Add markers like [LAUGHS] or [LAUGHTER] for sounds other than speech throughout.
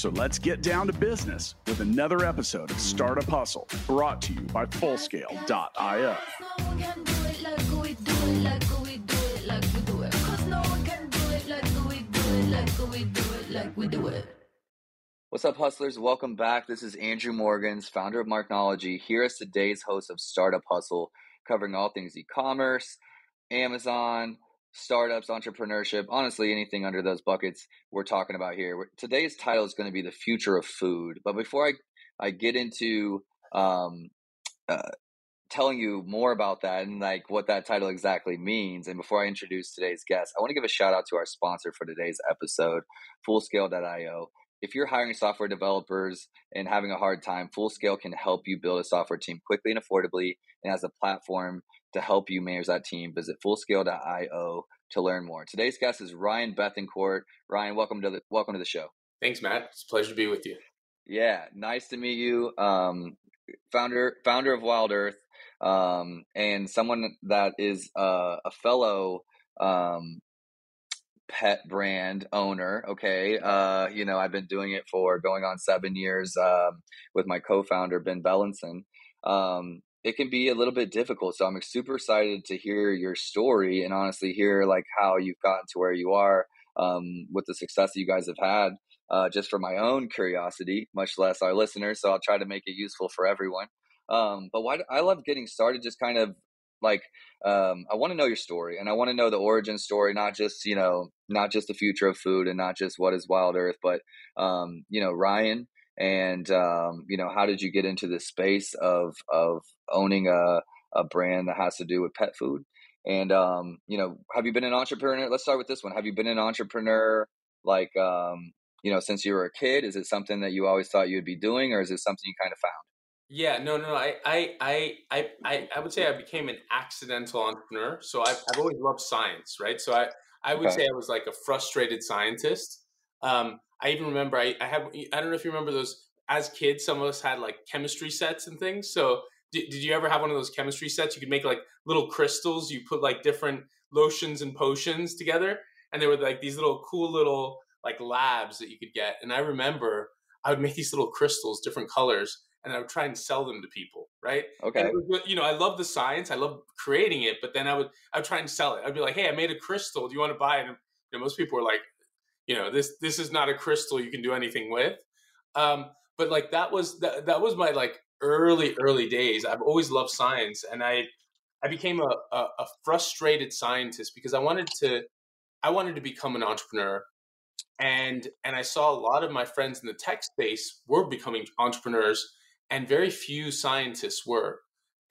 So let's get down to business with another episode of Startup Hustle brought to you by Fullscale.io. What's up, hustlers? Welcome back. This is Andrew Morgans, founder of Marknology, here as today's host of Startup Hustle, covering all things e commerce, Amazon, startups, entrepreneurship, honestly, anything under those buckets we're talking about here. Today's title is going to be the future of food. But before I, I get into um, uh, telling you more about that and like what that title exactly means, and before I introduce today's guest, I want to give a shout out to our sponsor for today's episode, Fullscale.io. If you're hiring software developers and having a hard time, Fullscale can help you build a software team quickly and affordably and as a platform to help you manage that team. Visit fullscale.io to learn more. Today's guest is Ryan Bethencourt. Ryan, welcome to the welcome to the show. Thanks, Matt. It's a pleasure to be with you. Yeah, nice to meet you. Um, founder founder of Wild Earth, um, and someone that is uh, a fellow um, pet brand owner. Okay, uh, you know I've been doing it for going on seven years um, with my co-founder Ben Bellinson. Um, it can be a little bit difficult. So I'm super excited to hear your story and honestly hear like how you've gotten to where you are um, with the success that you guys have had. Uh, just for my own curiosity, much less our listeners. So I'll try to make it useful for everyone. Um, but why I love getting started, just kind of like um, I want to know your story, and I want to know the origin story, not just you know, not just the future of food, and not just what is Wild Earth, but um, you know, Ryan and um, you know how did you get into this space of of owning a, a brand that has to do with pet food? And um, you know have you been an entrepreneur? Let's start with this one. Have you been an entrepreneur like um, you know since you were a kid? Is it something that you always thought you'd be doing or is it something you kind of found? Yeah no no i i i i, I would say i became an accidental entrepreneur so i've, I've always loved science right? So i i would okay. say i was like a frustrated scientist. Um, I even remember I, I have I don't know if you remember those as kids. Some of us had like chemistry sets and things. So did, did you ever have one of those chemistry sets? You could make like little crystals. You put like different lotions and potions together, and there were like these little cool little like labs that you could get. And I remember I would make these little crystals, different colors, and I would try and sell them to people. Right? Okay. Was, you know, I love the science. I love creating it, but then I would I would try and sell it. I'd be like, Hey, I made a crystal. Do you want to buy it? And you know, most people were like, you know this this is not a crystal you can do anything with. Um, but like that was that, that was my like early early days. I've always loved science and i i became a, a, a frustrated scientist because i wanted to i wanted to become an entrepreneur. And and i saw a lot of my friends in the tech space were becoming entrepreneurs and very few scientists were.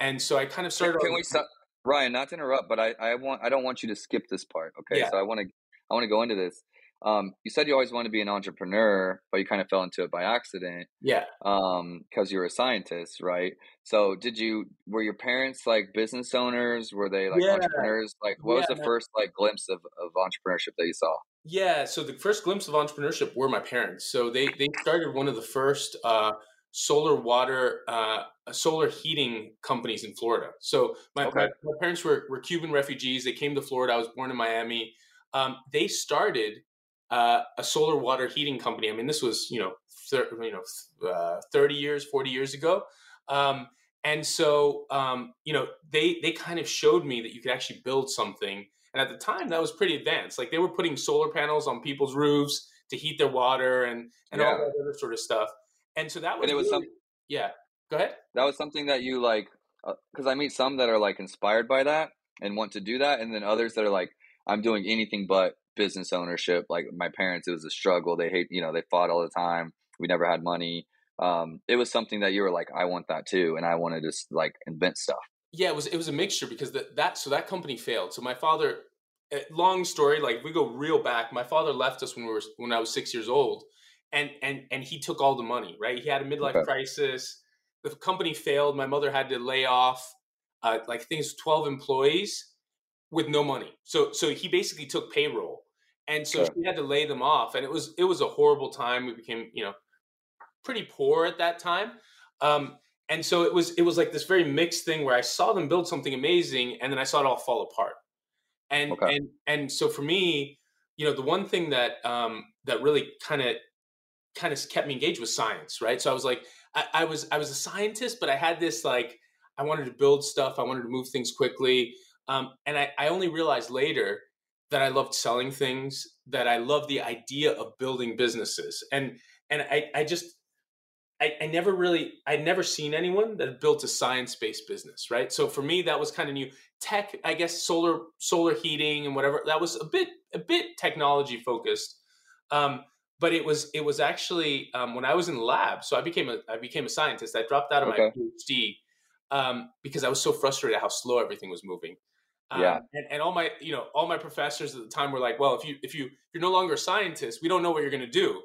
And so i kind of started can, we stop ryan not to interrupt but i i want i don't want you to skip this part okay? Yeah. so i want to i want to go into this um, you said you always wanted to be an entrepreneur, but you kind of fell into it by accident. Yeah. Um, because you were a scientist, right? So did you? Were your parents like business owners? Were they like yeah. entrepreneurs? Like, what yeah, was the first like glimpse of, of entrepreneurship that you saw? Yeah. So the first glimpse of entrepreneurship were my parents. So they they started one of the first uh, solar water uh, solar heating companies in Florida. So my, okay. my, my parents were were Cuban refugees. They came to Florida. I was born in Miami. Um, they started uh, a solar water heating company. I mean, this was you know thir- you know uh, thirty years, forty years ago, um, and so um, you know they they kind of showed me that you could actually build something. And at the time, that was pretty advanced. Like they were putting solar panels on people's roofs to heat their water and and yeah. all that other sort of stuff. And so that was, and it was really, some, yeah. Go ahead. That was something that you like because uh, I meet some that are like inspired by that and want to do that, and then others that are like, I'm doing anything but business ownership. Like my parents, it was a struggle. They hate, you know, they fought all the time. We never had money. Um, it was something that you were like, I want that too, and I wanted to like invent stuff. Yeah, it was it was a mixture because that that so that company failed. So my father, eh, long story, like we go real back. My father left us when we were when I was six years old, and and and he took all the money. Right, he had a midlife okay. crisis. The company failed. My mother had to lay off. uh, like things 12 employees with no money. So so he basically took payroll, and so sure. she had to lay them off, and it was it was a horrible time. We became you know pretty poor at that time. Um, and so it was it was like this very mixed thing where I saw them build something amazing, and then I saw it all fall apart. And okay. and and so for me, you know, the one thing that um, that really kind of kind of kept me engaged with science, right? So I was like, I, I was I was a scientist, but I had this like I wanted to build stuff, I wanted to move things quickly, um, and I, I only realized later that I loved selling things, that I loved the idea of building businesses, and and I I just I, I never really I'd never seen anyone that built a science-based business, right? So for me, that was kind of new. Tech, I guess, solar solar heating and whatever. That was a bit a bit technology focused, um, but it was it was actually um, when I was in the lab. So I became a I became a scientist. I dropped out of okay. my PhD um, because I was so frustrated how slow everything was moving. Um, yeah, and, and all my you know all my professors at the time were like, well, if you if you if you're no longer a scientist, we don't know what you're going to do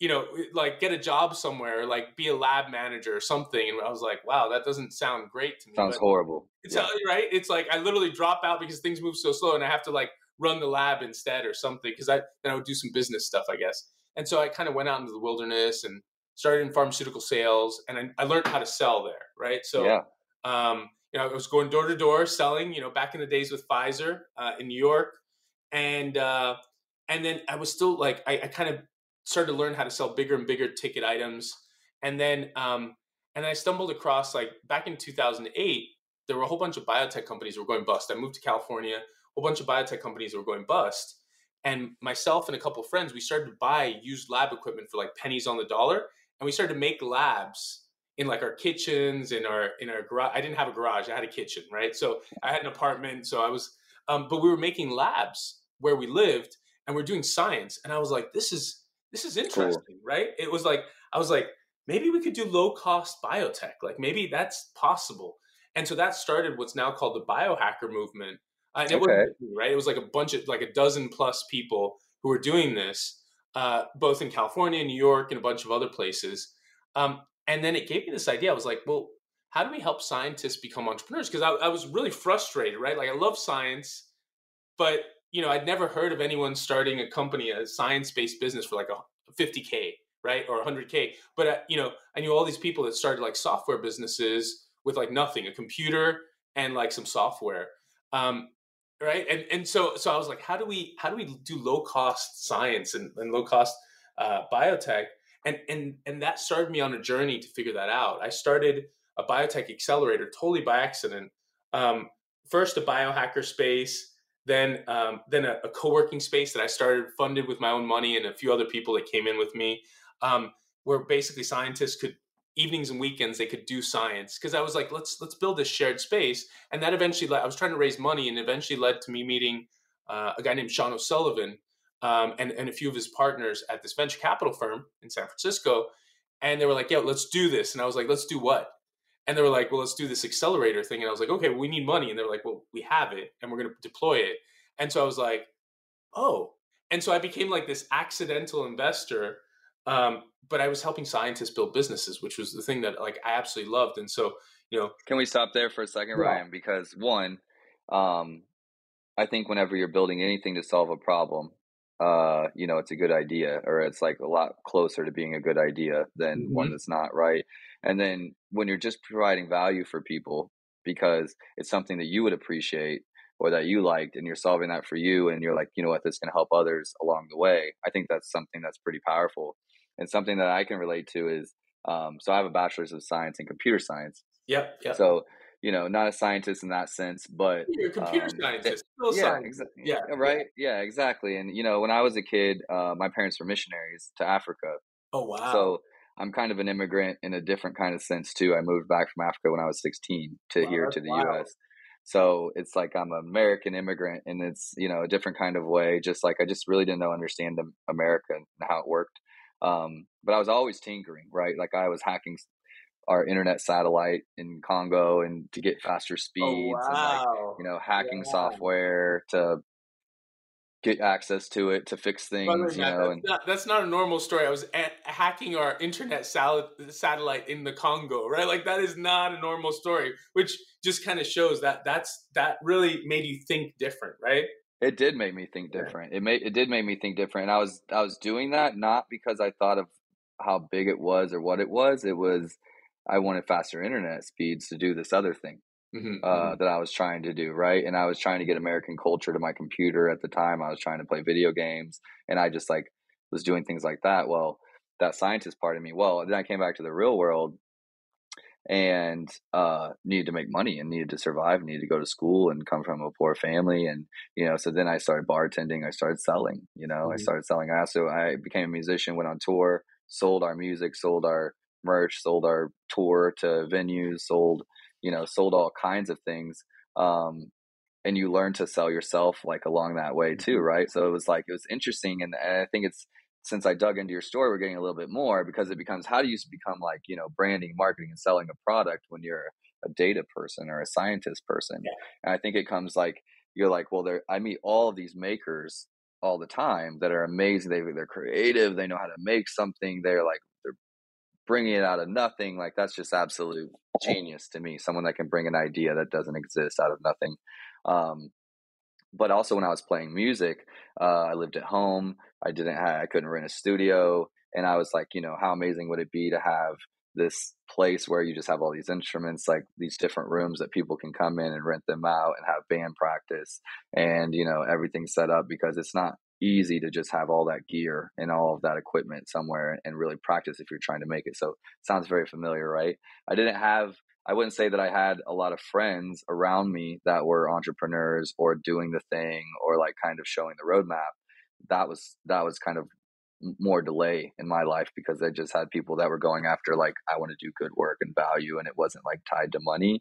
you know, like get a job somewhere, like be a lab manager or something. And I was like, wow, that doesn't sound great to me. Sounds horrible. It's yeah. right. It's like I literally drop out because things move so slow, and I have to like run the lab instead or something because I then I would do some business stuff, I guess. And so I kind of went out into the wilderness and started in pharmaceutical sales, and I, I learned how to sell there. Right. So yeah. Um, you know, I was going door to door selling. You know, back in the days with Pfizer uh, in New York, and uh, and then I was still like I, I kind of started to learn how to sell bigger and bigger ticket items. And then, um, and I stumbled across like back in 2008, there were a whole bunch of biotech companies were going bust. I moved to California, a whole bunch of biotech companies were going bust. And myself and a couple of friends, we started to buy used lab equipment for like pennies on the dollar. And we started to make labs in like our kitchens, in our in our garage. I didn't have a garage, I had a kitchen, right? So I had an apartment. So I was um, but we were making labs where we lived and we're doing science. And I was like, this is this is interesting, cool. right? It was like I was like, maybe we could do low cost biotech. Like maybe that's possible. And so that started what's now called the biohacker movement. Uh, and it okay. was right. It was like a bunch of like a dozen plus people who were doing this, uh, both in California, New York, and a bunch of other places. Um, and then it gave me this idea. I was like, well, how do we help scientists become entrepreneurs? Because I, I was really frustrated, right? Like I love science, but you know, I'd never heard of anyone starting a company, a science-based business for like a 50k, right, or 100k. But uh, you know, I knew all these people that started like software businesses with like nothing, a computer and like some software, um, right? And and so so I was like, how do we how do we do low cost science and, and low cost uh, biotech? And and and that started me on a journey to figure that out. I started a biotech accelerator totally by accident. Um, first, a biohacker space then um, then a, a, co-working space that I started funded with my own money and a few other people that came in with me, um, where basically scientists could evenings and weekends they could do science because I was like let's let's build this shared space and that eventually led, I was trying to raise money and eventually led to me meeting uh, a guy named Sean O'Sullivan um, and and a few of his partners at this venture capital firm in San Francisco and they were like yeah let's do this and I was like let's do what and they were like, well, let's do this accelerator thing. And I was like, okay, well, we need money. And they're like, well, we have it and we're going to deploy it. And so I was like, oh. And so I became like this accidental investor. Um, but I was helping scientists build businesses, which was the thing that like I absolutely loved. And so, you know, can we stop there for a second, yeah. Ryan? Because one, um, I think whenever you're building anything to solve a problem, uh, you know, it's a good idea, or it's like a lot closer to being a good idea than mm-hmm. one that's not right. And then when you're just providing value for people because it's something that you would appreciate or that you liked and you're solving that for you and you're like, you know what, this can help others along the way. I think that's something that's pretty powerful. And something that I can relate to is um, so I have a bachelor's of science in computer science. Yep. yep. So, you know, not a scientist in that sense, but you're a computer um, scientist. Still yeah, science. Yeah, right. Yeah, exactly. And you know, when I was a kid, uh, my parents were missionaries to Africa. Oh wow! So I'm kind of an immigrant in a different kind of sense too. I moved back from Africa when I was 16 to wow, here to the. US. So it's like I'm an American immigrant and it's, you know, a different kind of way. Just like I just really didn't know understand America and how it worked. Um, but I was always tinkering, right? Like I was hacking our internet satellite in Congo and to get faster oh, speeds oh, wow. and like, you know, hacking yeah. software to get access to it to fix things. you know, that's, and not, that's not a normal story. I was a- hacking our internet sal- satellite in the Congo, right? Like that is not a normal story, which just kind of shows that that's that really made you think different, right? It did make me think different. It made it did make me think different. And I was I was doing that not because I thought of how big it was or what it was. It was I wanted faster internet speeds to do this other thing Mm-hmm, uh, mm-hmm. that I was trying to do, right? And I was trying to get American culture to my computer at the time. I was trying to play video games, and I just like was doing things like that. Well, that scientist part of me. Well, then I came back to the real world and uh, needed to make money and needed to survive, needed to go to school and come from a poor family. And, you know, so then I started bartending, I started selling, you know, Mm-hmm. I started selling. I also, I became a musician, went on tour, sold our music, sold our merch, sold our tour to venues, sold, you know, sold all kinds of things. Um, and you learn to sell yourself like along that way too, Mm-hmm. right? So it was like, it was interesting. And, and I think it's, since I dug into your story, we're getting a little bit more because it becomes how do you become like, you know, branding, marketing, and selling a product when you're a data person or a scientist person. Yeah. And I think it comes like, you're like, well, there, I meet all of these makers all the time that are amazing. They, they're creative. They know how to make something. They're like, bringing it out of nothing. Like that's just absolute genius to me. Someone that can bring an idea that doesn't exist out of nothing. Um, but also when I was playing music, uh, I lived at home. I didn't have, I couldn't rent a studio. And I was like, you know, how amazing would it be to have this place where you just have all these instruments, like these different rooms that people can come in and rent them out and have band practice and, you know, everything set up because it's not easy to just have all that gear and all of that equipment somewhere and really practice if you're trying to make it. So sounds very familiar, right? I didn't have I wouldn't say that I had a lot of friends around me that were entrepreneurs or doing the thing or like kind of showing the roadmap. That was that was kind of more delay in my life because I just had people that were going after like I want to do good work and value and it wasn't like tied to money,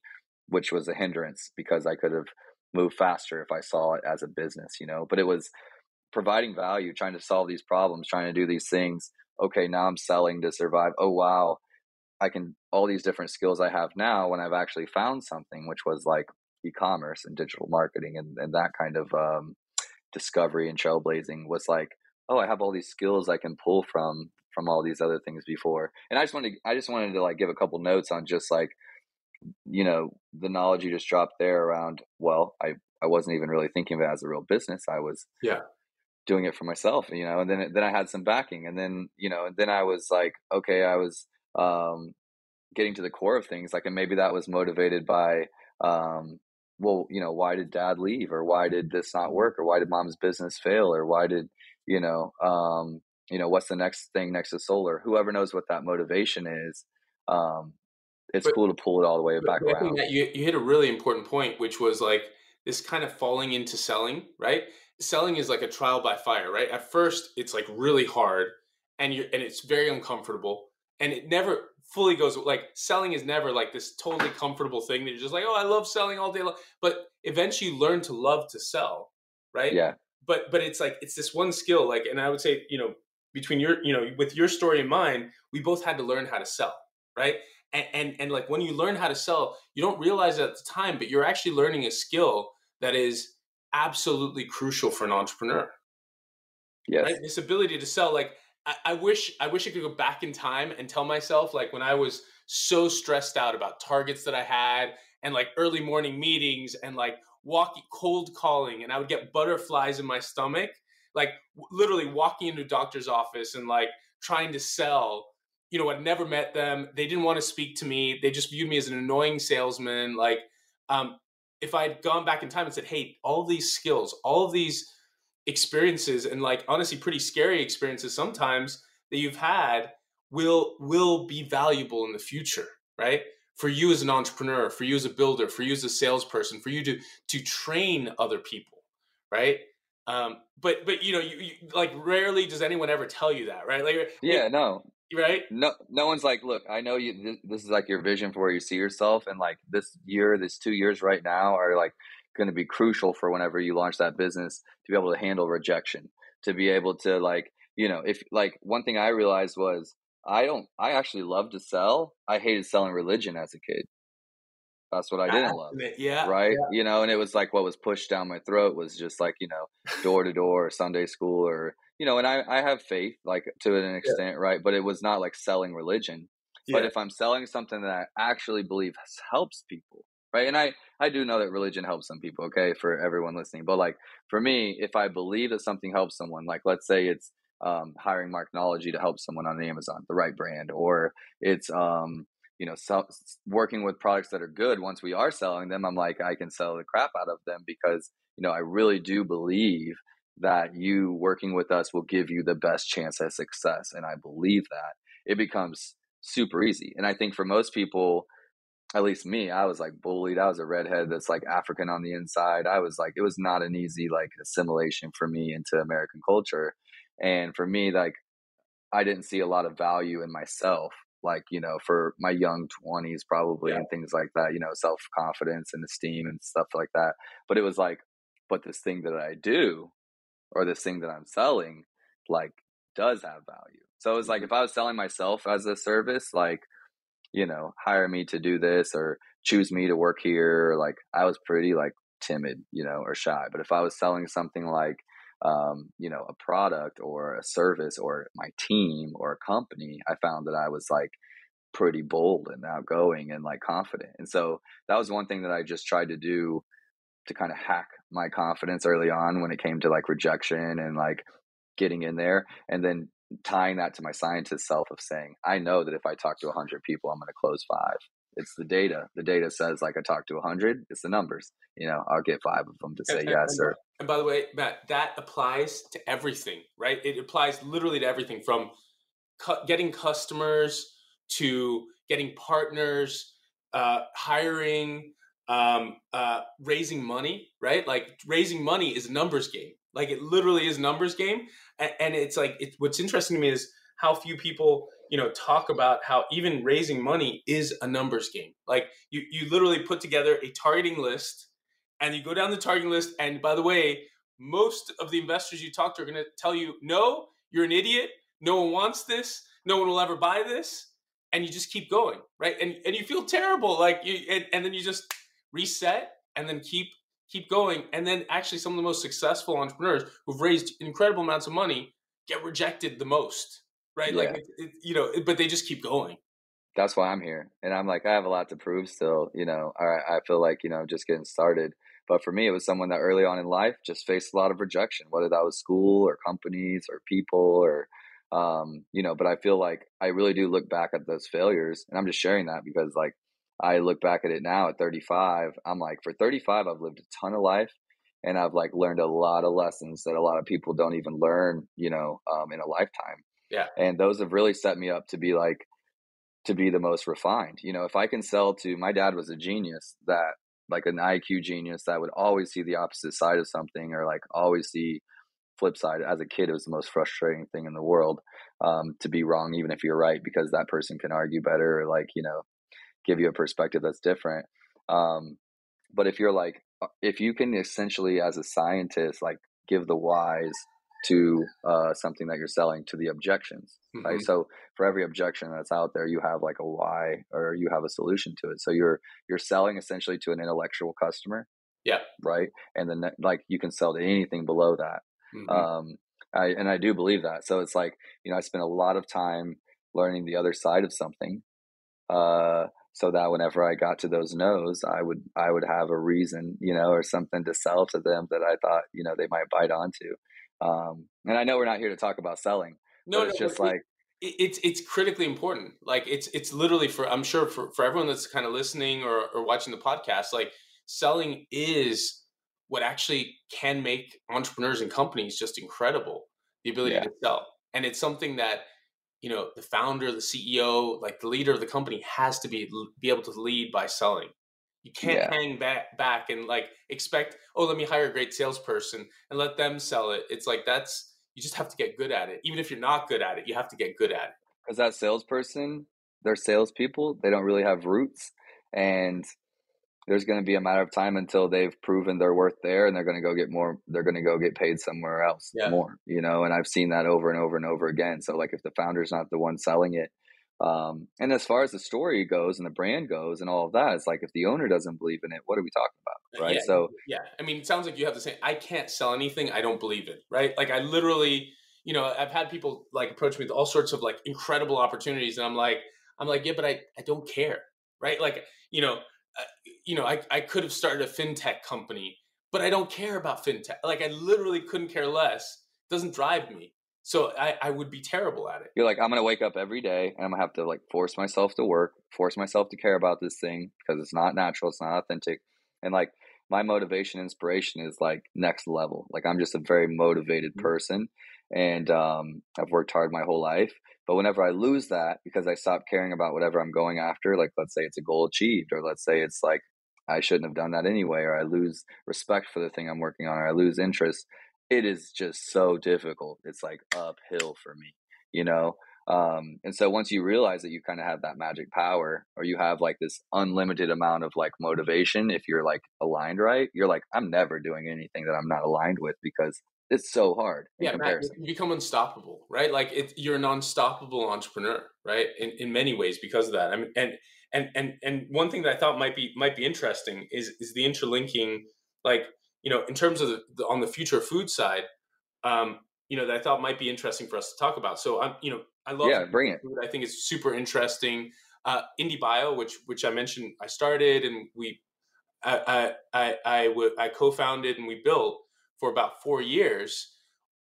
which was a hindrance because I could have moved faster if I saw it as a business, you know. But it was providing value, trying to solve these problems, trying to do these things. Okay, now I'm selling to survive. Oh wow, I can all these different skills I have now when I've actually found something, which was like e-commerce and digital marketing and, and that kind of um, discovery and trailblazing was like, oh, I have all these skills I can pull from from all these other things before. And I just wanted to, I just wanted to like give a couple notes on just like you know the knowledge you just dropped there around. Well, I I wasn't even really thinking of it as a real business. I was yeah doing it for myself, you know. And then then I had some backing, and then you know, and then I was like, okay, I was um, getting to the core of things like and maybe that was motivated by um, well you know why did dad leave or why did this not work or why did mom's business fail or why did you know um, you know what's the next thing next to solar whoever knows what that motivation is um, it's But- cool to pull it all the way back But I think around that you, you hit a really important point, which was like this kind of falling into selling, right? Selling is like a trial by fire, right? At first, it's like really hard, and you and it's very uncomfortable, and it never fully goes like selling is never like this totally comfortable thing that you're just like, oh, I love selling all day long. But eventually, you learn to love to sell, right? yeah but but it's like it's this one skill like and i would say you know between your you know with your story and mine we both had to learn how to sell right and and, and like when you learn how to sell you don't realize it at the time but you're actually learning a skill that is absolutely crucial for an entrepreneur yes. Right this ability to sell like I, I wish i wish i could go back in time and tell myself like when i was so stressed out about targets that i had and like early morning meetings and like walking cold calling and i would get butterflies in my stomach like literally walking into a doctor's office and like trying to sell you know i'd never met them they didn't want to speak to me they just viewed me as an annoying salesman like um, if i'd gone back in time and said hey all these skills all of these experiences and like honestly pretty scary experiences sometimes that you've had will will be valuable in the future right? For you as an entrepreneur for you as a builder for you as a salesperson for you to to train other people right? Um but but you know you, you like rarely does anyone ever tell you that right? Like yeah no right no no one's like look i know you this, this is like your vision for where you see yourself and like this year this two years right now are like going to be crucial for whenever you launch that business to be able to handle rejection to be able to like you know if like one thing i realized was i don't i actually love to sell i hated selling religion as a kid That's what I didn't love. Yeah. Right. Yeah. You know, and it was like what was pushed down my throat was just like, you know, door to door, Sunday school, or, you know, and I, I have faith, like to an extent, yeah. right? But it was not like selling religion. Yeah. But if I'm selling something that I actually believe helps people, right? And I, I do know that religion helps some people, okay, for everyone listening. But like for me, if I believe that something helps someone, like let's say it's um, hiring Marknology to help someone on Amazon, the right brand, or it's um, you know, sell, working with products that are good. Once we are selling them, I'm like, I can sell the crap out of them because, you know, I really do believe that you working with us will give you the best chance at success. And I believe that it becomes super easy. And I think for most people, at least me, I was like bullied. I was a redhead that's like African on the inside. I was like, it was not an easy like assimilation for me into American culture. And for me, like, I didn't see a lot of value in myself like you know for my young 20s probably yeah. and things like that you know self confidence and esteem and stuff like that but it was like but this thing that i do or this thing that i'm selling like does have value so it was like mm-hmm. if i was selling myself as a service like you know hire me to do this or choose me to work here like i was pretty like timid you know or shy but if i was selling something like um, you know, a product or a service or my team or a company, I found that I was like pretty bold and outgoing and like confident. And so that was one thing that I just tried to do to kind of hack my confidence early on when it came to like rejection and like getting in there and then tying that to my scientist self of saying, I know that if I talk to 100 people, I'm going to close five it's the data. The data says like I talked to 100, it's the numbers. You know, I'll get five of them to say and, yes and, And by the way, Matt, that applies to everything, right? It applies literally to everything from cu- getting customers to getting partners, uh, hiring, um, uh, raising money, right? Like raising money is a numbers game. Like it literally is numbers game. And, and it's like, it, what's interesting to me is how few people you know talk about how even raising money is a numbers game like you you literally put together a targeting list and you go down the targeting list and by the way most of the investors you talk to are going to tell you no you're an idiot no one wants this no one will ever buy this and you just keep going right and and you feel terrible like you and, and then you just reset and then keep keep going and then actually some of the most successful entrepreneurs who've raised incredible amounts of money get rejected the most right? Yeah. Like, it, it, you know, but they just keep going. That's why I'm here. And I'm like, I have a lot to prove still, you know, I, I feel like, you know, just getting started. But for me, it was someone that early on in life just faced a lot of rejection, whether that was school or companies or people or, um, you know, but I feel like I really do look back at those failures and I'm just sharing that because like I look back at it now at 35. I'm like, for 35, I've lived a ton of life and I've like learned a lot of lessons that a lot of people don't even learn, you know, um, in a lifetime. Yeah. And those have really set me up to be like, to be the most refined. You know, if I can sell to my dad was a genius that like an IQ genius that would always see the opposite side of something or like always see flip side. As a kid, it was the most frustrating thing in the world um, to be wrong, even if you're right, because that person can argue better or like, you know, give you a perspective that's different. Um, but if you're like, uh, if you can essentially, as a scientist, like give the whys to uh, something that you're selling to the objections mm-hmm. right so for every objection that's out there you have like a why or you have a solution to it so you're you're selling essentially to an intellectual customer yeah right and then like you can sell to anything below that mm-hmm. um I, and i do believe that so it's like you know i spent a lot of time learning the other side of something uh so that whenever I got to those no's, I would I would have a reason, you know, or something to sell to them that I thought, you know, they might bite onto. Um, and I know we're not here to talk about selling. No, it's no, just like it's it's critically important. Like it's it's literally for I'm sure for for everyone that's kind of listening or or watching the podcast, like selling is what actually can make entrepreneurs and companies just incredible. The ability yeah. to sell, and it's something that you know the founder, the CEO, like the leader of the company has to be be able to lead by selling. You can't yeah. hang back back and like expect, oh, let me hire a great salesperson and let them sell it. It's like that's you just have to get good at it. Even if you're not good at it, you have to get good at it. Because that salesperson, they're salespeople. They don't really have roots, and there's going to be a matter of time until they've proven their worth there, and they're going to go get more. They're going to go get paid somewhere else yeah. more, you know. And I've seen that over and over and over again. So like, if the founder's not the one selling it, Um, and as far as the story goes and the brand goes and all of that, it's like if the owner doesn't believe in it, what are we talking about, right? Yeah, so yeah, I mean, it sounds like you have the same. I can't sell anything I don't believe in, right? Like I literally, you know, I've had people like approach me with all sorts of like incredible opportunities, and I'm like, I'm like, yeah, but I I don't care, right? Like you know, uh, you know, I I could have started a fintech company, but I don't care about fintech. Like I literally couldn't care less. It doesn't drive me. So I, I would be terrible at it. You're like, I'm gonna wake up every day and I'm gonna have to like force myself to work, force myself to care about this thing because it's not natural, it's not authentic. And like my motivation, inspiration is like next level. Like I'm just a very motivated mm-hmm. person and um, I've worked hard my whole life. But whenever I lose that because I stop caring about whatever I'm going after, like let's say it's a goal achieved, or let's say it's like I shouldn't have done that anyway, or I lose respect for the thing I'm working on, or I lose interest, it is just so difficult. It's like uphill for me, you know? Um, and so once you realize that you kind of have that magic power or you have like this unlimited amount of like motivation, if you're like aligned right, you're like, I'm never doing anything that I'm not aligned with because it's so hard. yeah, Matt, you become unstoppable, right? Like it, you're an unstoppable entrepreneur, right? In, in many ways because of that. I mean, and, and, and, and one thing that I thought might be, might be interesting is, is the interlinking, like you know, in terms of the, the, on the future food side, um, you know, that I thought might be interesting for us to talk about. So I'm, you know, I love yeah, bring it. Food. I think it's super interesting. Uh, IndieBio, which which I mentioned, I started and we, I I I, I co-founded and we built for about four years.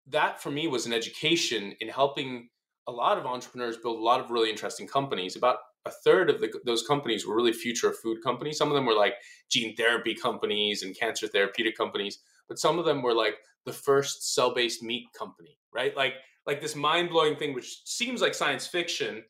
That for me was an education in helping a lot of entrepreneurs build a lot of really interesting companies. About a third of the, those companies were really future food companies. Some of them were like gene therapy companies and cancer therapeutic companies, but some of them were like the first cell-based meat company, right? Like like this mind-blowing thing which seems like science fiction,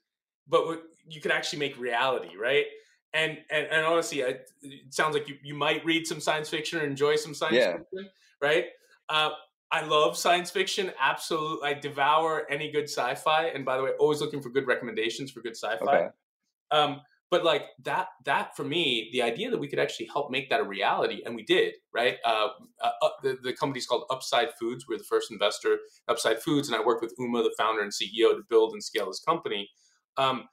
but you could actually make reality, right? And and, and honestly, it sounds like you, you might read some science fiction or enjoy some science yeah. fiction, right? Uh, I love science fiction. Absolutely, I devour any good sci-fi. And by the way, always looking for good recommendations for good sci-fi. Okay. Um, but like that, that for me, the idea that we could actually help make that a reality, and we did, right? Uh, uh, uh the, the company's called Upside Foods. We're the first investor, Upside Foods, and I worked with Uma, the founder and CEO, to build and scale this company. Um,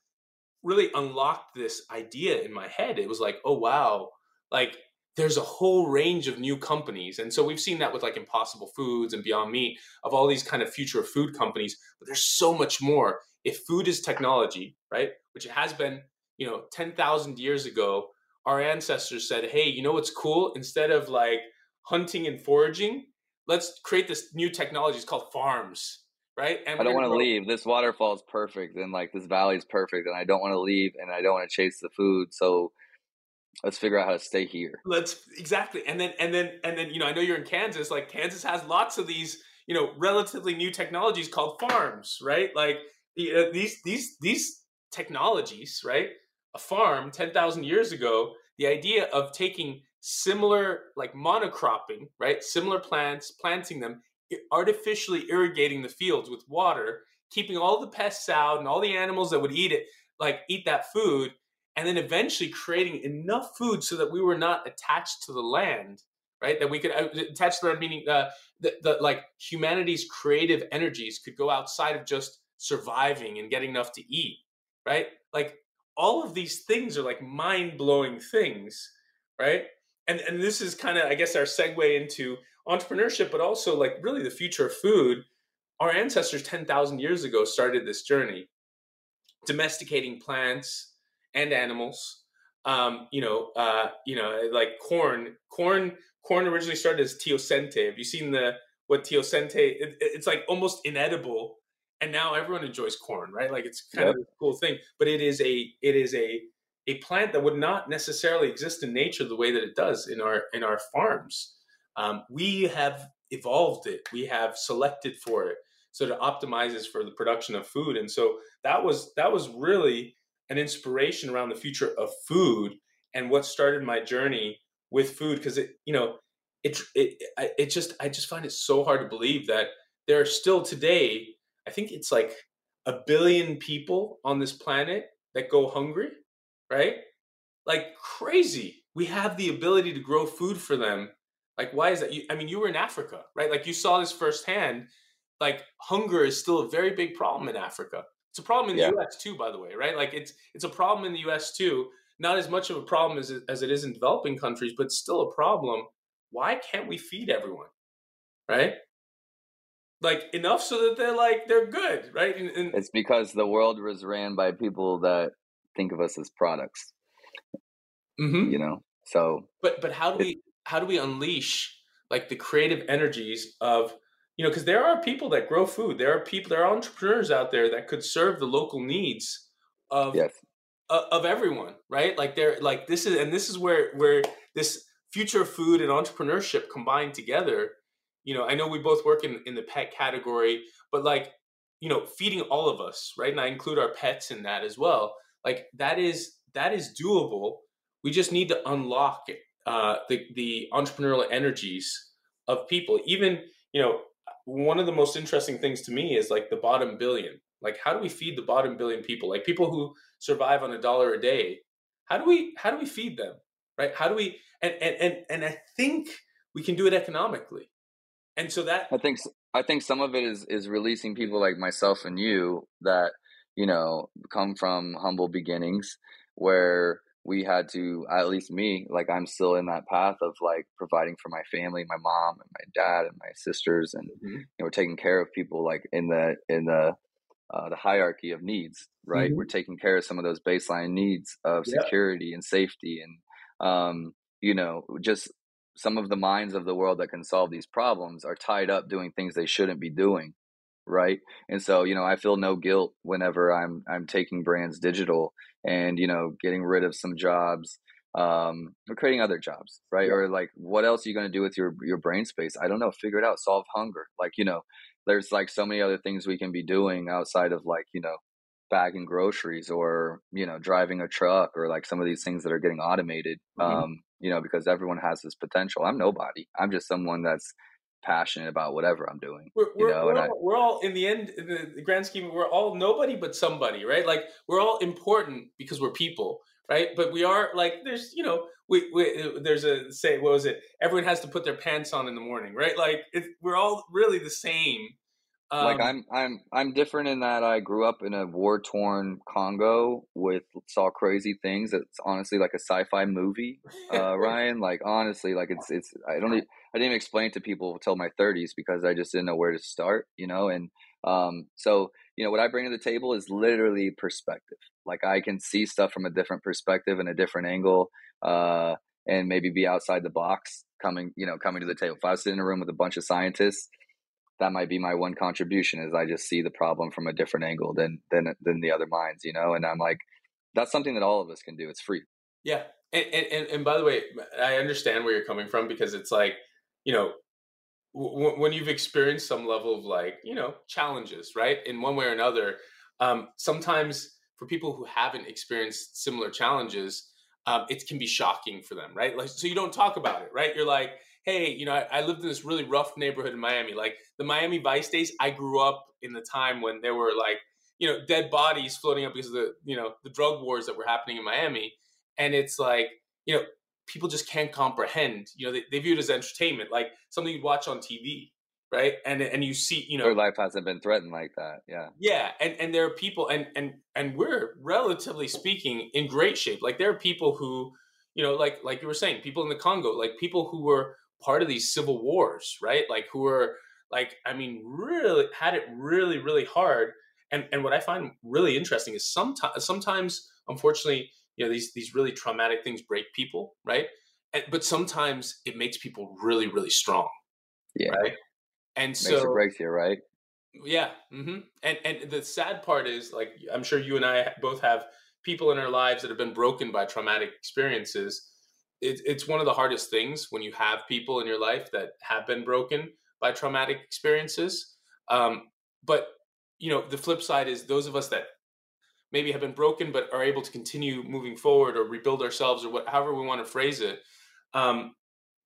really unlocked this idea in my head. It was like, oh wow, like there's a whole range of new companies. And so we've seen that with like Impossible Foods and Beyond Meat of all these kind of future food companies, but there's so much more. If food is technology, right, which it has been you know 10,000 years ago our ancestors said hey you know what's cool? Instead of like hunting and foraging let's create this new technology. It's called farms right? And i don't want to leave. This waterfall is perfect and like this valley is perfect and i don't want to leave and i don't want to chase the food. So let's figure out how to stay here. Let's exactly and then and then and then you know i know you're in kansas like kansas has lots of these you know relatively new technologies called farms right? Like uh, these these these technologies right? A farm 10,000 years ago, the idea of taking similar, like monocropping, right? Similar plants, planting them, artificially irrigating the fields with water, keeping all the pests out and all the animals that would eat it, like eat that food, and then eventually creating enough food so that we were not attached to the land, right? That we could uh, attach to the land, meaning uh, the, the like humanity's creative energies could go outside of just surviving and getting enough to eat, right? Like all of these things are like mind blowing things, right? And and this is kind of I guess our segue into entrepreneurship, but also like really the future of food. Our ancestors ten thousand years ago started this journey, domesticating plants and animals. Um, you know, uh, you know, like corn. Corn. Corn originally started as teosinte. Have you seen the what teosinte? It, it's like almost inedible and now everyone enjoys corn, right? Like it's kind yep. of a cool thing. But it is a it is a a plant that would not necessarily exist in nature the way that it does in our in our farms. Um, we have evolved it. We have selected for it so it optimizes for the production of food. And so that was that was really an inspiration around the future of food and what started my journey with food because it you know it it it just I just find it so hard to believe that there are still today I think it's like a billion people on this planet that go hungry, right? Like crazy. We have the ability to grow food for them. Like, why is that? You, I mean, you were in Africa, right? Like, you saw this firsthand. Like, hunger is still a very big problem in Africa. It's a problem in the U.S. too, by the way, right? Like it's it's a problem in the U.S. too. Not as much of a problem as it, as it is in developing countries, but still a problem. Why can't we feed everyone, right? Like enough so that they're like they're good, right? And, and it's because the world was ran by people that think of us as products. Mm-hmm. You know, so but but how do we how do we unleash like the creative energies of you know because there are people that grow food. There are people there are entrepreneurs out there that could serve the local needs of yes. uh, of everyone right? Like they're like this is and this is where where this future food and entrepreneurship combined together you know i know we both work in in the pet category but like you know feeding all of us right? And i include our pets in that as well. Like that is that is doable. We just need to unlock uh, the the entrepreneurial energies of people. Even you know one of the most interesting things to me is like the bottom billion. Like, how do we feed the bottom billion people? Like people who survive on a dollar a day. How do we how do we feed them? Right? How do we and and and, and I think we can do it economically. And so that I think I think some of it is is releasing people like myself and you that you know come from humble beginnings where we had to at least me like i'm still in that path of like providing for my family my mom and my dad and my sisters and mm-hmm. you know, we're taking care of people like in the in the uh, the hierarchy of needs right mm-hmm. we're taking care of some of those baseline needs of security and safety and um you know just some of the minds of the world that can solve these problems are tied up doing things they shouldn't be doing right and so you know i feel no guilt whenever i'm i'm taking brands digital and you know getting rid of some jobs um or creating other jobs right? Yeah. or like what else are you going to do with your your brain space? I don't know. Figure it out. Solve hunger. Like you know there's like so many other things we can be doing outside of like you know bagging groceries or you know driving a truck or like some of these things that are getting automated mm-hmm. um you know because everyone has this potential. I'm nobody. I'm just someone that's passionate about whatever I'm doing. We're, we're, know, we're, all, I, we're all, in the end, in the grand scheme, we're all nobody but somebody, right? Like we're all important because we're people, right? But we are like, there's, you know, we, we uh, there's a say, what was it? Everyone has to put their pants on in the morning, right? Like it, we're all really the same. Um, like I'm, I'm, I'm different in that I grew up in a war torn Congo with saw crazy things. It's honestly like a sci-fi movie, uh, [LAUGHS] Ryan. Like honestly, like it's, it's. I don't. Even, I didn't even explain to people until my 30s because I just didn't know where to start, you know. And um, so, you know, what I bring to the table is literally perspective. Like I can see stuff from a different perspective and a different angle, uh, and maybe be outside the box coming, you know, coming to the table. If I was sitting in a room with a bunch of scientists, that might be my one contribution is I just see the problem from a different angle than than than the other minds, you know. And I'm like, that's something that all of us can do. It's free. Yeah, and and and by the way, I understand where you're coming from because it's like you know, w- when you've experienced some level of like, you know, challenges, right, in one way or another, um, sometimes for people who haven't experienced similar challenges, um, it can be shocking for them, right? Like, so you don't talk about it, right? You're like, hey, you know, I, I, lived in this really rough neighborhood in Miami. Like the Miami Vice days, I grew up in the time when there were like, you know, dead bodies floating up because of the, you know, the drug wars that were happening in Miami. And it's like, you know, people just can't comprehend. You know, they, they view it as entertainment, like something you'd watch on TV, right? And and you see, you know, their life hasn't been threatened like that. Yeah, yeah, and and there are people, and and and we're relatively speaking in great shape. Like there are people who, you know, like like you were saying, people in the Congo, like people who were part of these civil wars, right? Like who are like, I mean, really had it really really hard. And and what I find really interesting is sometimes sometimes, unfortunately you know these these really traumatic things break people right and, but sometimes it makes people really really strong yeah right and makes so it breaks you right yeah mm-hmm. and and the sad part is like i'm sure you and i both have people in our lives that have been broken by traumatic experiences it, it's one of the hardest things when you have people in your life that have been broken by traumatic experiences. Um, but you know the flip side is those of us that maybe have been broken but are able to continue moving forward or rebuild ourselves or whatever we want to phrase it um,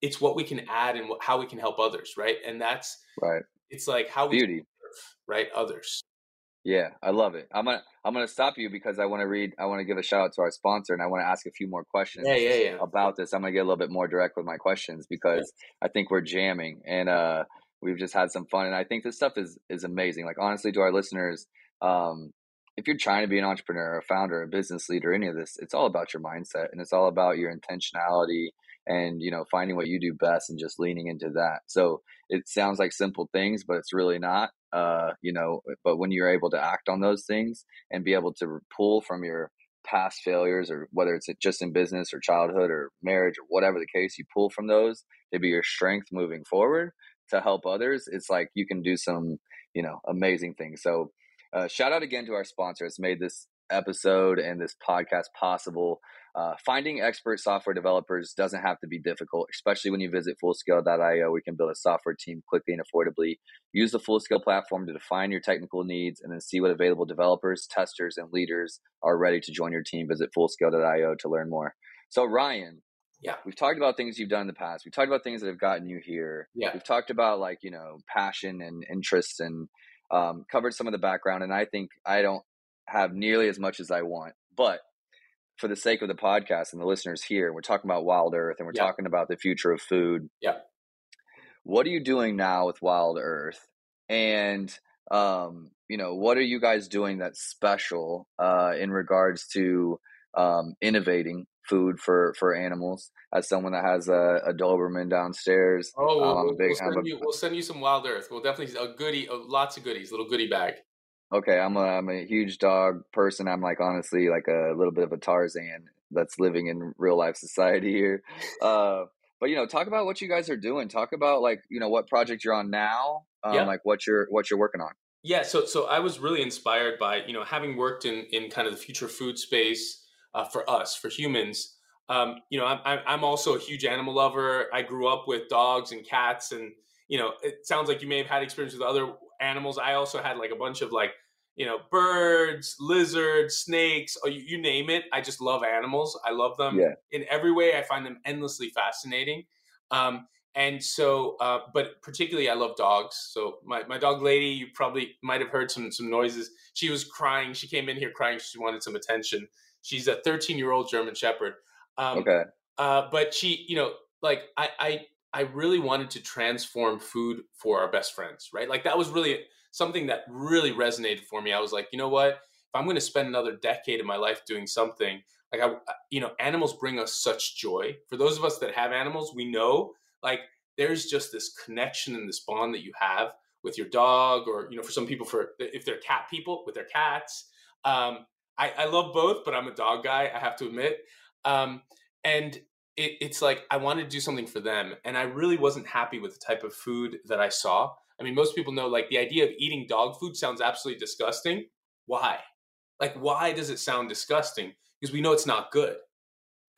it's what we can add and what, how we can help others right? And that's right. it's like how we beauty. serve, right others yeah i love it i'm gonna i'm gonna stop you because i want to read i want to give a shout out to our sponsor and i want to ask a few more questions yeah, yeah, yeah. about this i'm gonna get a little bit more direct with my questions because yeah. i think we're jamming and uh we've just had some fun and i think this stuff is is amazing like honestly to our listeners um if you're trying to be an entrepreneur, a founder, a business leader, any of this, it's all about your mindset and it's all about your intentionality and you know finding what you do best and just leaning into that. So it sounds like simple things, but it's really not. Uh, you know, but when you're able to act on those things and be able to pull from your past failures or whether it's just in business or childhood or marriage or whatever the case you pull from those to be your strength moving forward to help others it's like you can do some you know amazing things so uh, shout out again to our sponsor. It's made this episode and this podcast possible. Uh, finding expert software developers doesn't have to be difficult, especially when you visit fullscale.io. We can build a software team quickly and affordably. Use the Fullscale platform to define your technical needs and then see what available developers, testers, and leaders are ready to join your team. Visit fullscale.io to learn more. So, Ryan, yeah. We've talked about things you've done in the past. We've talked about things that have gotten you here. Yeah. We've talked about like, you know, passion and interests and um, covered some of the background, and I think I don't have nearly as much as I want. But for the sake of the podcast and the listeners here, we're talking about Wild Earth and we're yeah. talking about the future of food. Yeah. What are you doing now with Wild Earth? And um, you know, what are you guys doing that's special uh, in regards to um, innovating food for for animals. As someone that has a, a Doberman downstairs, oh, um, we'll, big, we'll, send a, you, we'll, send you, some Wild Earth. We'll definitely a goodie, lots of goodies, little goodie bag. Okay, I'm a I'm a huge dog person. I'm like honestly like a little bit of a Tarzan that's living in real life society here. [LAUGHS] Uh, but you know, talk about what you guys are doing. Talk about like you know what project you're on now. Um, yeah. Like what you're what you're working on. Yeah, so so I was really inspired by you know having worked in in kind of the future food space uh, for us, for humans. Um, you know, I'm, I'm also a huge animal lover. I grew up with dogs and cats, and you know, it sounds like you may have had experience with other animals. I also had like a bunch of like, you know, birds, lizards, snakes, you, you, name it. I just love animals. I love them yeah. in every way. I find them endlessly fascinating. Um, and so, uh, but particularly, I love dogs. So my, my dog lady, you probably might have heard some some noises. She was crying. She came in here crying. She wanted some attention. She's a 13 year old German Shepherd. Um, okay. Uh, but she, you know, like I, I, I really wanted to transform food for our best friends, right? Like that was really something that really resonated for me. I was like, you know what? If I'm going to spend another decade of my life doing something, like I, you know, animals bring us such joy. For those of us that have animals, we know like there's just this connection and this bond that you have with your dog, or you know, for some people, for if they're cat people with their cats. Um, I, I love both, but I'm a dog guy. I have to admit. Um, and it, it's like I wanted to do something for them, and I really wasn't happy with the type of food that I saw. I mean, most people know like the idea of eating dog food sounds absolutely disgusting. Why? Like, why does it sound disgusting? Because we know it's not good.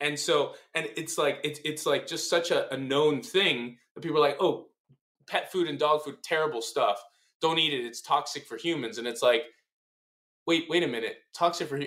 And so, and it's like it's it's like just such a, a known thing that people are like, oh, pet food and dog food, terrible stuff. Don't eat it. It's toxic for humans. And it's like, wait, wait a minute, toxic for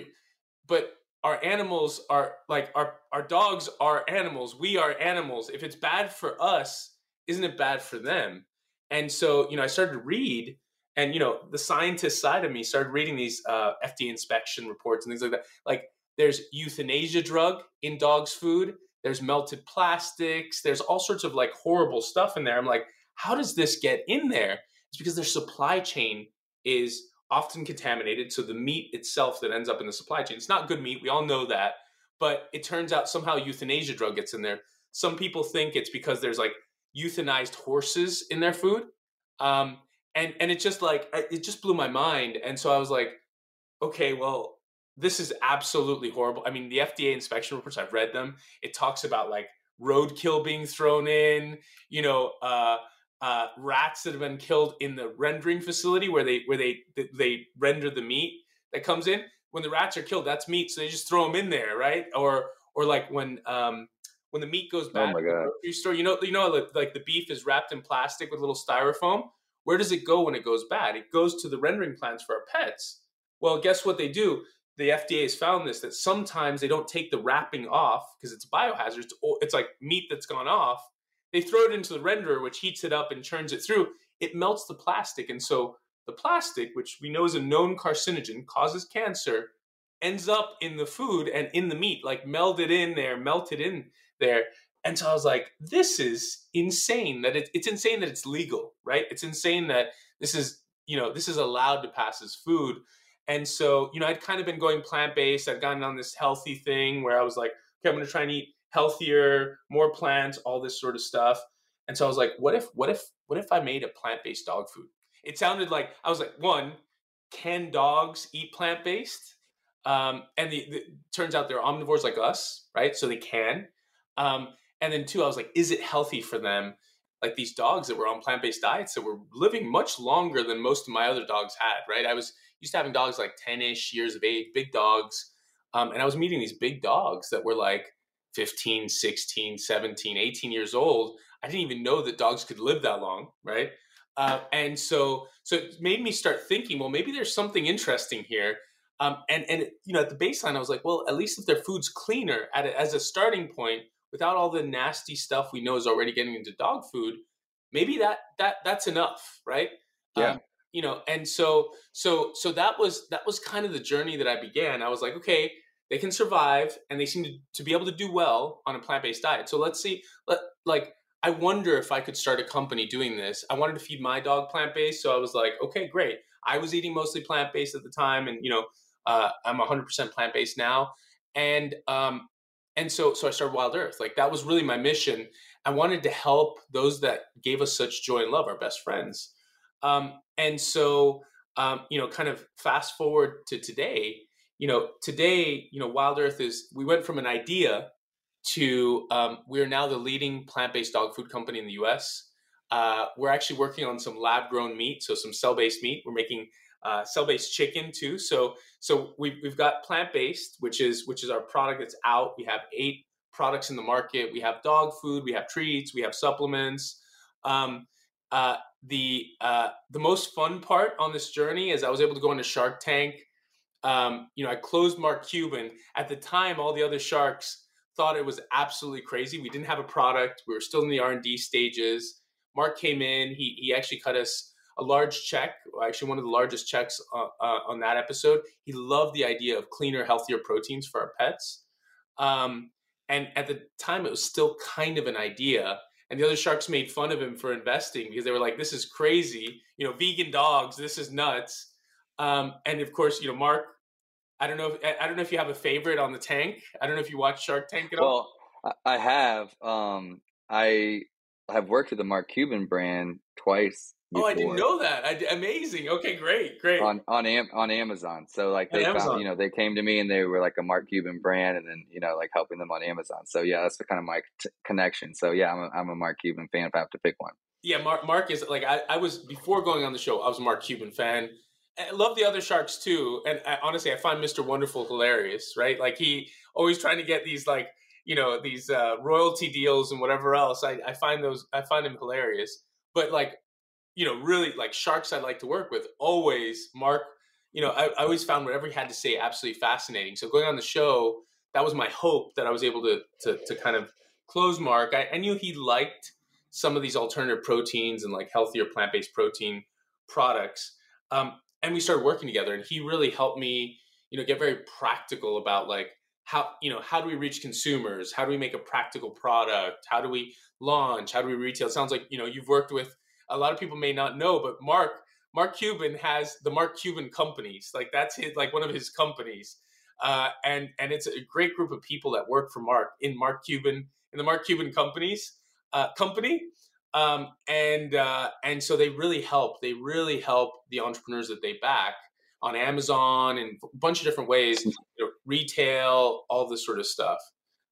but our animals are like our our dogs are animals. We are animals. If it's bad for us, isn't it bad for them? And so, you know, I started to read, and you know, the scientist side of me started reading these uh, FDA inspection reports and things like that. Like, there's euthanasia drug in dogs' food. There's melted plastics. There's all sorts of like horrible stuff in there. I'm like, how does this get in there? It's because their supply chain is often contaminated. So the meat itself that ends up in the supply chain, it's not good meat. We all know that. But it turns out somehow euthanasia drug gets in there. Some people think it's because there's like euthanized horses in their food. Um, and and it just like it just blew my mind. And so I was like, okay, well, this is absolutely horrible. I mean, the FDA inspection reports, I've read them. It talks about like roadkill being thrown in, you know, uh, uh, rats that have been killed in the rendering facility where they where they they render the meat that comes in. When the rats are killed, that's meat, so they just throw them in there, right? Or or like when um, when the meat goes bad oh my God. grocery store, you know you know like the beef is wrapped in plastic with little styrofoam. Where does it go when it goes bad? It goes to the rendering plants for our pets. Well, guess what they do? The FDA has found this that sometimes they don't take the wrapping off because it's biohazard. It's like meat that's gone off they throw it into the renderer, which heats it up and churns it through. It melts the plastic. And so the plastic, which we know is a known carcinogen, causes cancer, ends up in the food and in the meat, like melded in there, melted in there. And so I was like, this is insane that it, it's insane that it's legal, right? It's insane that this is, you know, this is allowed to pass as food. and so, you know, I'd kind of been going plant based. I'd gotten on this healthy thing where I was like, okay, I'm going to try and eat healthier, more plants, all this sort of stuff. And so I was like, what if, what if, what if I made a plant based dog food? It sounded like I was like, one, can dogs eat plant based? Um, and the, the, turns out they're omnivores like us, right? So they can. Um, and then two, I was like, is it healthy for them? Like these dogs that were on plant based diets that were living much longer than most of my other dogs had, right? I was used to having dogs like 10 ish years of age, big dogs. Um, and I was meeting these big dogs that were like 15, 16, 17, 18 years old. I didn't even know that dogs could live that long, right? Uh, and so, so it made me start thinking, well, maybe there's something interesting here. Um, and and you know, at the baseline, I was like, well, at least if their food's cleaner at a, as a starting point, without all the nasty stuff we know is already getting into dog food, maybe that that that's enough, right? Yeah. Um, you know and so so so that was that was kind of the journey that i began. I was like okay they can survive and they seem to, to be able to do well on a plant-based diet. So let's see let like i wonder if i could start a company doing this. I wanted to feed my dog plant-based so i was like okay great. I was eating mostly plant-based at the time and you know uh, i'm 100% plant-based now. And um and so so i started wild earth like that was really my mission i wanted to help those that gave us such joy and love our best friends um, and so, um, you know, kind of fast forward to today, you know, today, you know, Wild Earth is, we went from an idea to um, we are now the leading plant based dog food company in the US. Uh, we're actually working on some lab grown meat, so some cell based meat. We're making uh, cell based chicken too. So, so we've, we've got plant based, which is which is our product that's out. We have eight products in the market. We have dog food, we have treats, we have supplements. Um, uh, the uh, the most fun part on this journey is I was able to go into Shark Tank. Um, you know, I closed Mark Cuban. At the time, all the other sharks thought it was absolutely crazy. We didn't have a product. We were still in the R and D stages. Mark came in. He he actually cut us a large check, actually one of the largest checks uh, uh, on that episode. He loved the idea of cleaner, healthier proteins for our pets. Um, and at the time, it was still kind of an idea and the other sharks made fun of him for investing because they were like, "This is crazy, you know, vegan dogs. This is nuts." Um, and of course, you know, Mark. I don't know. If, I don't know if you have a favorite on the tank. I don't know if you watch Shark Tank at all. Well, I have. Um, I have worked with the Mark Cuban brand twice Before. Oh, I didn't know that. I, amazing. Okay, great, great. On on Am, on Amazon. So like they found, you know, they came to me and they were like a Mark Cuban brand, and then you know like helping them on Amazon. So yeah, that's the kind of my t- connection. So yeah, I'm a, I'm a Mark Cuban fan. If I have to pick one. Yeah, Mark Mark is like I, I was before going on the show. I was a Mark Cuban fan. I love the other sharks too, and I, honestly, I find Mr. Wonderful hilarious. Right, like he always trying to get these like you know these uh, royalty deals and whatever else. I, I find those I find them hilarious. But like you know, really like sharks I'd like to work with, always Mark, you know, I, I, always found whatever he had to say absolutely fascinating. So going on the show, that was my hope that I was able to to, to kind of close Mark. I, I knew he liked some of these alternative proteins and like healthier plant based protein products. Um, and we started working together, and he really helped me, you know, get very practical about like how you know how do we reach consumers how do we make a practical product how do we launch how do we retail it sounds like you know you've worked with a lot of people may not know, but Mark Mark Cuban has the Mark Cuban companies. Like that's his like one of his companies. Uh, and and it's a great group of people that work for Mark in Mark Cuban in the Mark Cuban companies uh, company. Um, and uh, and so they really help. They really help the entrepreneurs that they back on Amazon and a bunch of different ways, you know, retail, all this sort of stuff.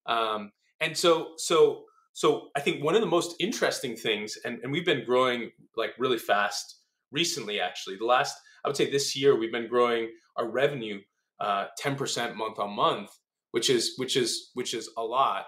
Um, and so so so I think one of the most interesting things, and, and we've been growing like really fast recently, actually. The last, I would say this year, we've been growing our revenue uh, 10% month on month, which is which is which is a lot.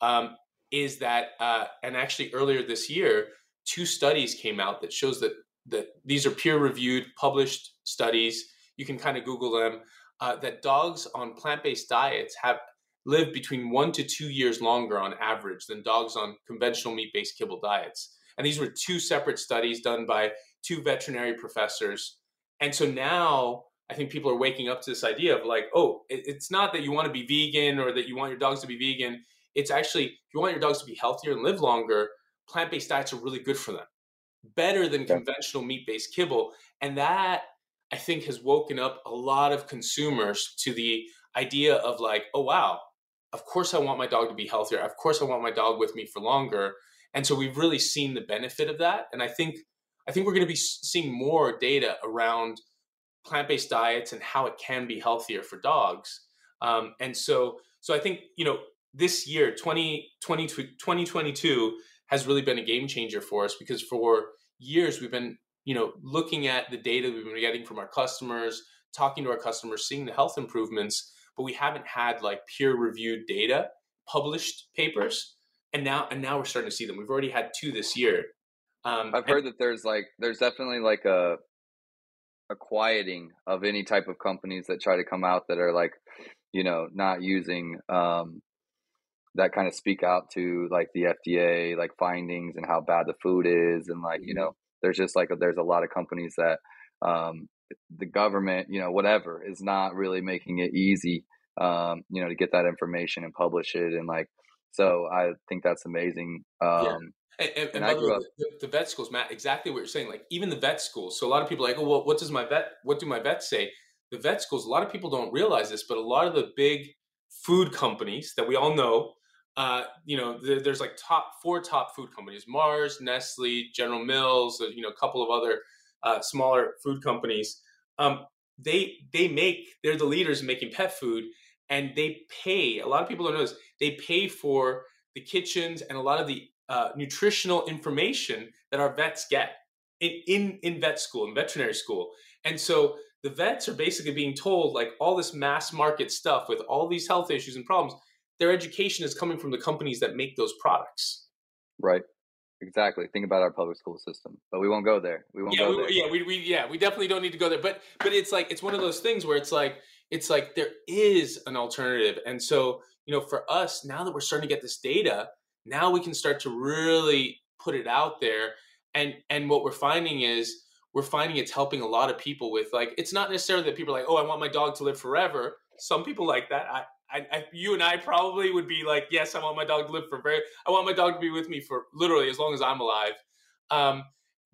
Um, is that uh, and actually earlier this year, two studies came out that shows that that these are peer reviewed, published studies. You can kind of Google them. Uh, that dogs on plant based diets have live between one to two years longer on average than dogs on conventional meat based kibble diets. And these were two separate studies done by two veterinary professors. And so now I think people are waking up to this idea of like, oh, it's not that you want to be vegan or that you want your dogs to be vegan. It's actually, if you want your dogs to be healthier and live longer, plant based diets are really good for them, better than conventional meat based kibble. And that I think has woken up a lot of consumers to the idea of like, oh wow, of course I want my dog to be healthier. Of course I want my dog with me for longer. And so we've really seen the benefit of that. And I think I think we're going to be seeing more data around plant-based diets and how it can be healthier for dogs. Um, and so so I think you know this year 2020, 2022 has really been a game changer for us because for years we've been you know looking at the data we've been getting from our customers talking to our customers seeing the health improvements but we haven't had like peer reviewed data published papers and now and now we're starting to see them we've already had two this year um, i've heard and, that there's like there's definitely like a a quieting of any type of companies that try to come out that are like you know not using um that kind of speak out to like the FDA like findings and how bad the food is and like you mm-hmm. know there's just like a, there's a lot of companies that um, the government you know whatever is not really making it easy um, you know to get that information and publish it and like so I think that's amazing. Um, yeah. And, and, and, and up, the, the, vet schools, Matt, exactly what you're saying. Like even the vet schools. So a lot of people are like, oh, well, what does my vet? What do my vets say? The vet schools. A lot of people don't realize this, but a lot of the big food companies that we all know uh, you know, there's like top four top food companies: Mars, Nestle, General Mills, you know, a couple of other uh, smaller food companies. Um, they they make they're the leaders in making pet food, and they pay. A lot of people don't know this. They pay for the kitchens and a lot of the uh, nutritional information that our vets get in, in in vet school in veterinary school, and so the vets are basically being told like all this mass market stuff with all these health issues and problems their education is coming from the companies that make those products. Right. Exactly. Think about our public school system, but we won't go there. We won't yeah, go we, there. Yeah, we, we yeah we definitely don't need to go there. But but it's like it's one of those things where it's like it's like there is an alternative, and so you know for us now that we're starting to get this data, now we can start to really put it out there, and and what we're finding is we're finding it's helping a lot of people with like it's not necessarily that people are like oh I want my dog to live forever. Some people like that. I, I, I, you and I probably would be like, yes, I want my dog to live for very, I want my dog to be with me for literally as long as I'm alive. Um,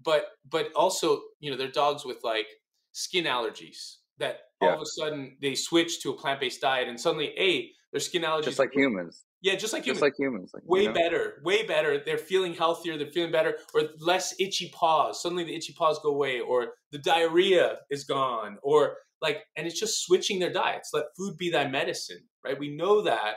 but, but also, you know, they're dogs with like skin allergies that all of a sudden they switch to a plant based diet and suddenly, a their skin allergies just like humans. Yeah, just like humans. Just like humans. Like, way you know? better, way better. They're feeling healthier. They're feeling better, or less itchy paws. Suddenly, the itchy paws go away, or the diarrhea is gone, or like and it's just switching their diets let food be thy medicine right? We know that.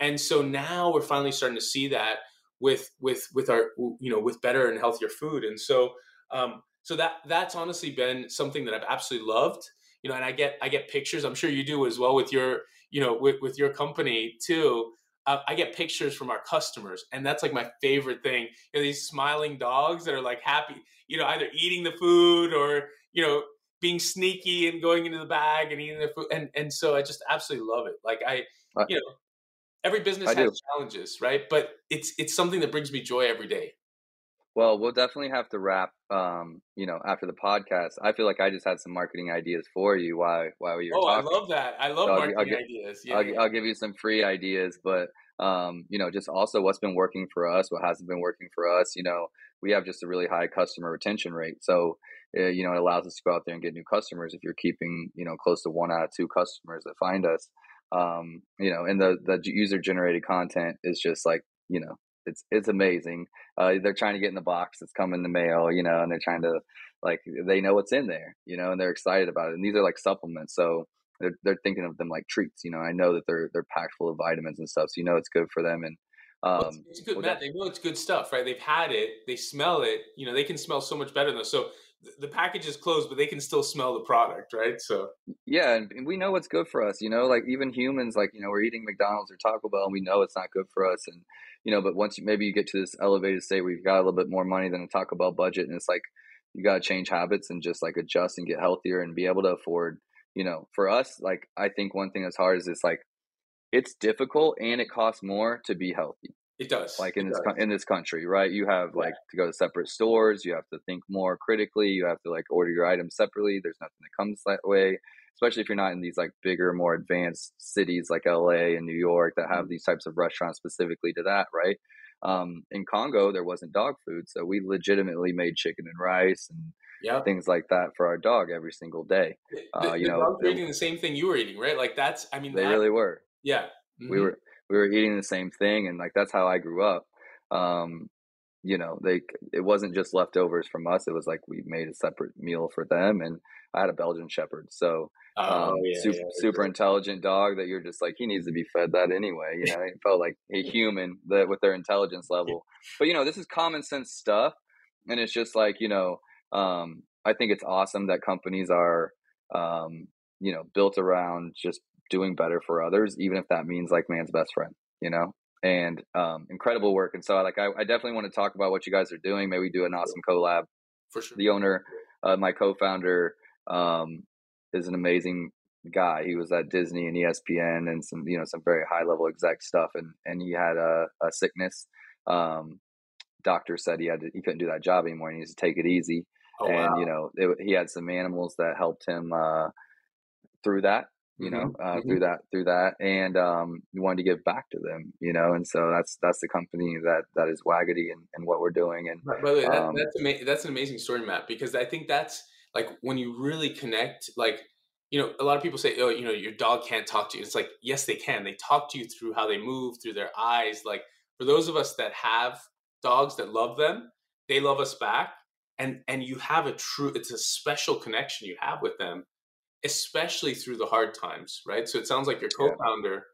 And so now we're finally starting to see that with with with our you know with better and healthier food. And so um so that that's honestly been something that i've absolutely loved you know and i get i get pictures. I'm sure you do as well with your you know with, with your company too. Uh, i get pictures from our customers and that's like my favorite thing. You know these smiling dogs that are like happy you know either eating the food or you know being sneaky and going into the bag and eating the food. And, and so I just absolutely love it. Like I, you know, every business I has do. challenges, right? But it's, it's something that brings me joy every day. Well, we'll definitely have to wrap. Um, you know, after the podcast, I feel like I just had some marketing ideas for you while while you were oh, talking. I love that. I love so marketing I'll, I'll ideas. Yeah, I'll, yeah. I'll give you some free ideas, but um, you know, just also what's been working for us, what hasn't been working for us. You know, we have just a really high customer retention rate, so uh, you know, it allows us to go out there and get new customers. If you're keeping, you know, close to one out of two customers that find us, um, you know, and the the user generated content is just like, you know, it's it's amazing. Uh, they're trying to get in the box that's coming in the mail, you know, and they're trying to like they know what's in there, you know, and they're excited about it. And these are like supplements, so they're they're thinking of them like treats. You know, I know that they're they're packed full of vitamins and stuff, so you know it's good for them. And um, well, it's, it's, good, Matt. They know it's good stuff, right? They've had it, they smell it. You know, they can smell so much better than so the package is closed, but they can still smell the product, right? So yeah, and we know what's good for us. You know, like even humans, like you know, we're eating McDonald's or Taco Bell, and we know it's not good for us. And you know, but once you, maybe you get to this elevated state you've got a little bit more money than a Taco Bell budget, and it's like you got to change habits and just like adjust and get healthier and be able to afford. You know, for us, like I think one thing that's hard is it's like it's difficult and it costs more to be healthy. It does. Like in it this in this country, right? You have like yeah. to go to separate stores. You have to think more critically. You have to like order your items separately. There's nothing that comes that way. Especially if you're not in these like bigger, more advanced cities like LA and New York that have mm-hmm. these types of restaurants specifically to that, right? um, in Congo there wasn't dog food, so we legitimately made chicken and rice and yep. things like that for our dog every single day. Uh, you the know, were eating the same thing you were eating, right? Like that's, I mean, they that, really were. Yeah, mm-hmm. we were we were eating the same thing, and like that's how I grew up. Um, you know, they it wasn't just leftovers from us. It was like we made a separate meal for them, and I had a Belgian Shepherd, so oh, um, yeah, super, yeah, super intelligent dog that you're just like he needs to be fed that anyway. You know, it felt like a [LAUGHS] human that with their intelligence level. But you know, this is common sense stuff, and it's just like you know, um, I think it's awesome that companies are, um, you know, built around just doing better for others, even if that means like man's best friend. You know, and um, incredible work. And so, like, I, I, definitely want to talk about what you guys are doing. Maybe do an awesome collab. For sure. The owner, uh, my co-founder, um, is an amazing guy. He was at Disney and ESPN and some, you know, some very high level exec stuff. And and he had a, a sickness. Um, doctor said he had to, he couldn't do that job anymore. He needs to take it easy. Oh, and wow. you know, it, he had some animals that helped him uh, through that you know, mm-hmm. uh, mm-hmm. through that, through that, and um, we wanted to give back to them, you know, and so that's that's the company that that is Wagity and, and what we're doing. And by the way, that, um, that's ama- that's an amazing story, Matt, because I think that's like when you really connect, like you know, a lot of people say, oh, you know, your dog can't talk to you. It's like yes, they can. They talk to you through how they move, through their eyes. Like for those of us that have dogs that love them, they love us back, and and you have a true, it's a special connection you have with them especially through the hard times, right? So it sounds like your co-founder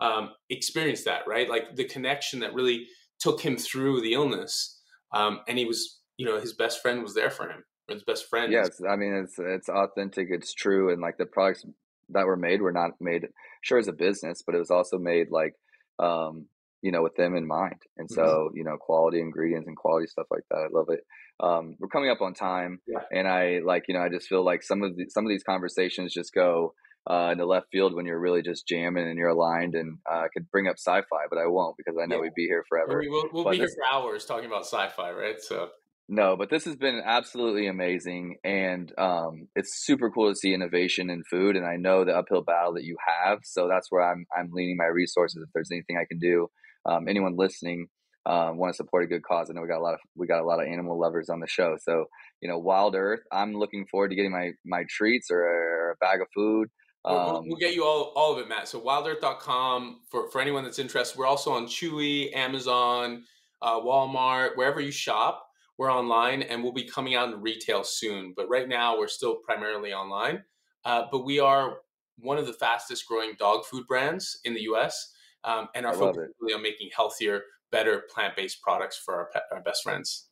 yeah. um, experienced that, right? Like the connection that really took him through the illness, um, and he was, you know, his best friend was there for him, his best friend. Yes, I mean it's it's authentic, it's true, and like the products that were made were not made sure as a business, but it was also made like um, you know with them in mind, and mm-hmm. so you know quality ingredients and quality stuff like that. I love it um, we're coming up on time, yeah. and I like you know I just feel like some of the, some of these conversations just go uh, in the left field when you're really just jamming and you're aligned, and uh, I could bring up sci-fi, but I won't because I know yeah. we'd be here forever. we'll, we'll be this, here for hours talking about sci-fi, right? So no, but this has been absolutely amazing, and um, it's super cool to see innovation in food. And I know the uphill battle that you have, so that's where I'm I'm leaning my resources. If there's anything I can do, um, anyone listening, um, want to support a good cause. I know we got a lot of we got a lot of animal lovers on the show. So you know, Wild Earth. I'm looking forward to getting my my treats or, or a bag of food. Um, we'll, we'll, get you all, all of it, Matt. So wildearth.com for, for anyone that's interested. We're also on Chewy, Amazon, uh, Walmart, wherever you shop. We're online and we'll be coming out in retail soon. But right now, we're still primarily online. Uh, but we are one of the fastest growing dog food brands in the US um, and are focused really on making healthier, better plant-based products for our, pet, our best friends.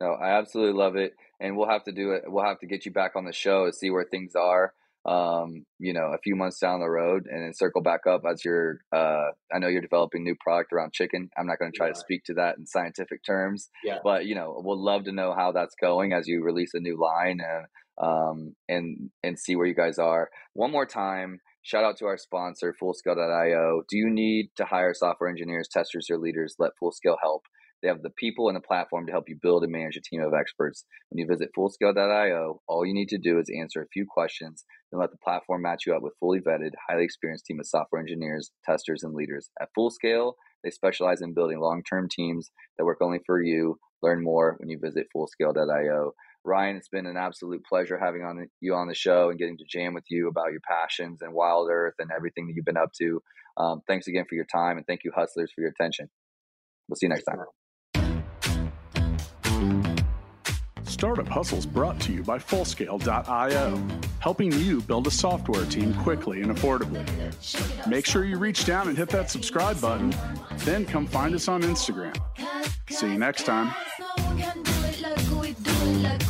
No, I absolutely love it, and we'll have to do it. We'll have to get you back on the show to see where things are. Um, you know, a few months down the road, and then circle back up as you're. Uh, I know you're developing new product around chicken. I'm not going to try yeah. to speak to that in scientific terms, yeah. but you know, we'll love to know how that's going as you release a new line and um, and and see where you guys are. One more time, Shout out to our sponsor, Fullscale.io. Do you need to hire software engineers, testers, or leaders? Let Fullscale help. They have the people and the platform to help you build and manage a team of experts. When you visit Fullscale.io, all you need to do is answer a few questions and let the platform match you up with fully vetted, highly experienced team of software engineers, testers, and leaders. At Fullscale, they specialize in building long-term teams that work only for you. Learn more when you visit Fullscale.io. Ryan, it's been an absolute pleasure having on you on the show and getting to jam with you about your passions and Wild Earth and everything that you've been up to. Um, thanks again for your time and thank you, hustlers, for your attention. We'll see you next time. Startup Hustles brought to you by Fullscale.io, helping you build a software team quickly and affordably. Make sure you reach down and hit that subscribe button, then come find us on Instagram. See you next time. Let go.